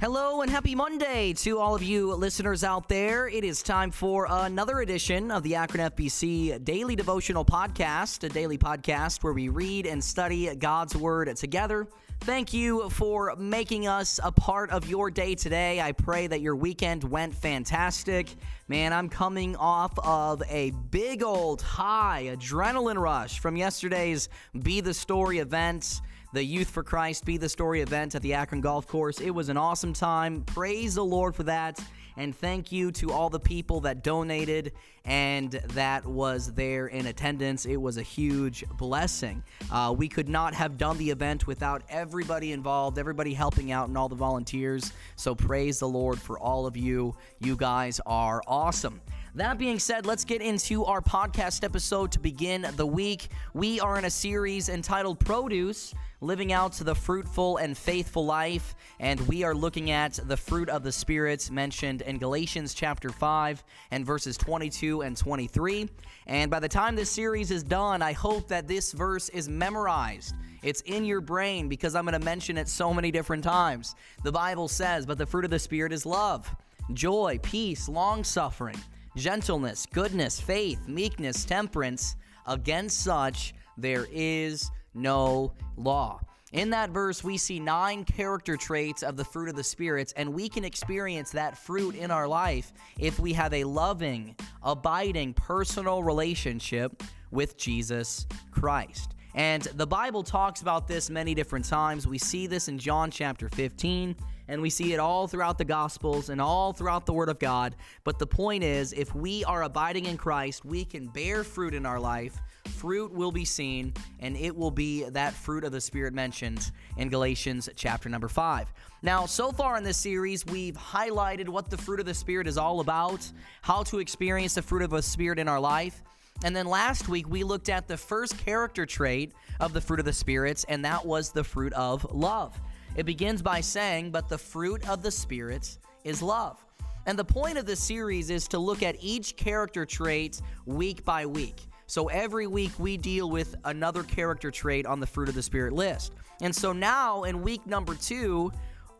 Hello and happy Monday to all of you listeners out there. It is time for another edition of the Akron FBC Daily Devotional Podcast, a daily podcast where we read and study God's Word together. Thank you for making us a part of your day today. I pray that your weekend went fantastic. Man, I'm coming off of a big old high adrenaline rush from yesterday's Be the Story event the Youth for Christ Be the Story event at the Akron Golf Course. It was an awesome time. Praise the Lord for that. And thank you to all the people that donated and that was there in attendance. It was a huge blessing. Uh, we could not have done the event without everybody involved, everybody helping out, and all the volunteers. So praise the Lord for all of you. You guys are awesome. That being said, let's get into our podcast episode to begin the week. We are in a series entitled Produce living out the fruitful and faithful life. And we are looking at the fruit of the Spirit mentioned in Galatians chapter 5 and verses 22 and 23. And by the time this series is done, I hope that this verse is memorized. It's in your brain because I'm going to mention it so many different times. The Bible says, But the fruit of the Spirit is love, joy, peace, long suffering, gentleness, goodness, faith, meekness, temperance. Against such there is no law. In that verse, we see nine character traits of the fruit of the spirits, and we can experience that fruit in our life if we have a loving, abiding, personal relationship with Jesus Christ. And the Bible talks about this many different times. We see this in John chapter 15, and we see it all throughout the Gospels and all throughout the Word of God. But the point is, if we are abiding in Christ, we can bear fruit in our life fruit will be seen, and it will be that fruit of the Spirit mentioned in Galatians chapter number 5. Now, so far in this series, we've highlighted what the fruit of the Spirit is all about, how to experience the fruit of the Spirit in our life. And then last week, we looked at the first character trait of the fruit of the Spirits, and that was the fruit of love. It begins by saying, But the fruit of the Spirit is love. And the point of this series is to look at each character trait week by week. So every week we deal with another character trait on the fruit of the Spirit list. And so now in week number two,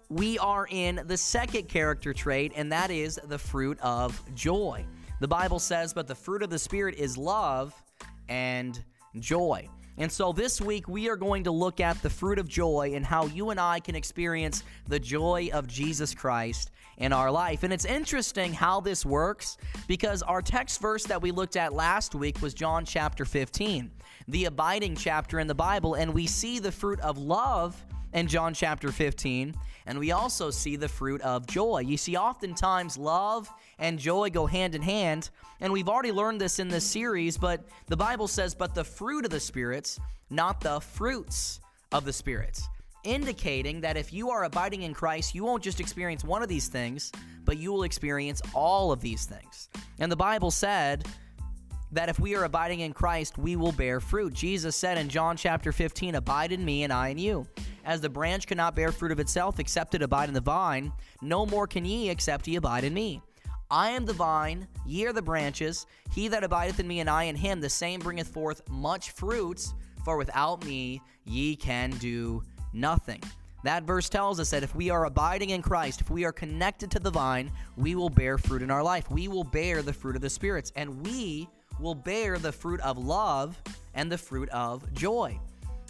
we are in the second character trait, and that is the fruit of joy. The Bible says, But the fruit of the Spirit is love and joy. And so this week we are going to look at the fruit of joy and how you and I can experience the joy of Jesus Christ in our life. And it's interesting how this works because our text verse that we looked at last week was John chapter 15, the abiding chapter in the Bible. And we see the fruit of love in John chapter 15, and we also see the fruit of joy. You see, oftentimes love and joy go hand in hand, and we've already learned this in this series, but the Bible says, but the fruit of the spirits, not the fruits of the spirits indicating that if you are abiding in Christ, you won't just experience one of these things, but you will experience all of these things. And the Bible said that if we are abiding in Christ, we will bear fruit. Jesus said in John chapter 15, Abide in me, and I in you. As the branch cannot bear fruit of itself except it abide in the vine, no more can ye except ye abide in me. I am the vine, ye are the branches. He that abideth in me, and I in him, the same bringeth forth much fruit. For without me ye can do nothing. That verse tells us that if we are abiding in Christ, if we are connected to the vine, we will bear fruit in our life. We will bear the fruit of the spirits, and we will bear the fruit of love and the fruit of joy.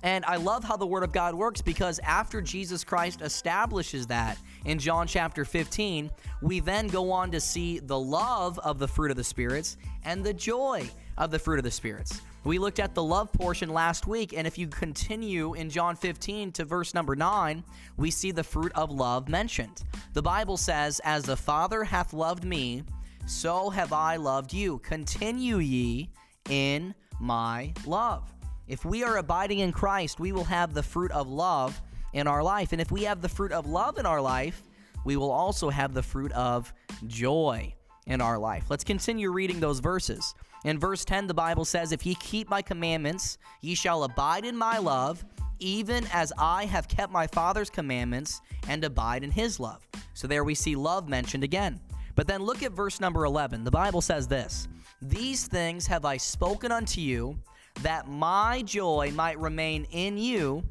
And I love how the Word of God works because after Jesus Christ establishes that in John chapter 15, we then go on to see the love of the fruit of the spirits and the joy of the fruit of the spirits. We looked at the love portion last week, and if you continue in John 15 to verse number 9, we see the fruit of love mentioned. The Bible says, As the Father hath loved me, so have I loved you. Continue ye in my love. If we are abiding in Christ, we will have the fruit of love in our life. And if we have the fruit of love in our life, we will also have the fruit of joy in our life. Let's continue reading those verses. In verse 10, the Bible says, If ye keep my commandments, ye shall abide in my love, even as I have kept my Father's commandments and abide in his love. So there we see love mentioned again. But then look at verse number 11. The Bible says this These things have I spoken unto you, that my joy might remain in you,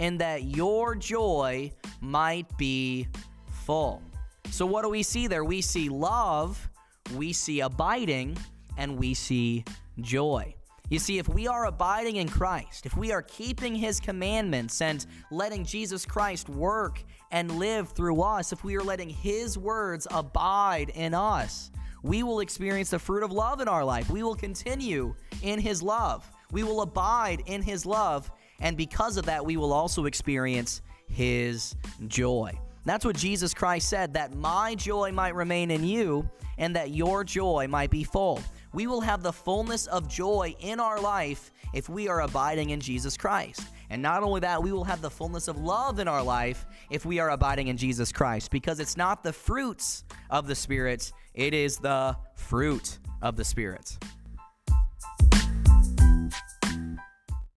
and that your joy might be full. So, what do we see there? We see love, we see abiding, and we see joy. You see, if we are abiding in Christ, if we are keeping His commandments and letting Jesus Christ work and live through us, if we are letting His words abide in us, we will experience the fruit of love in our life. We will continue in His love. We will abide in His love. And because of that, we will also experience His joy. That's what Jesus Christ said that my joy might remain in you and that your joy might be full we will have the fullness of joy in our life if we are abiding in Jesus Christ. And not only that, we will have the fullness of love in our life if we are abiding in Jesus Christ, because it's not the fruits of the Spirit, it is the fruit of the Spirit.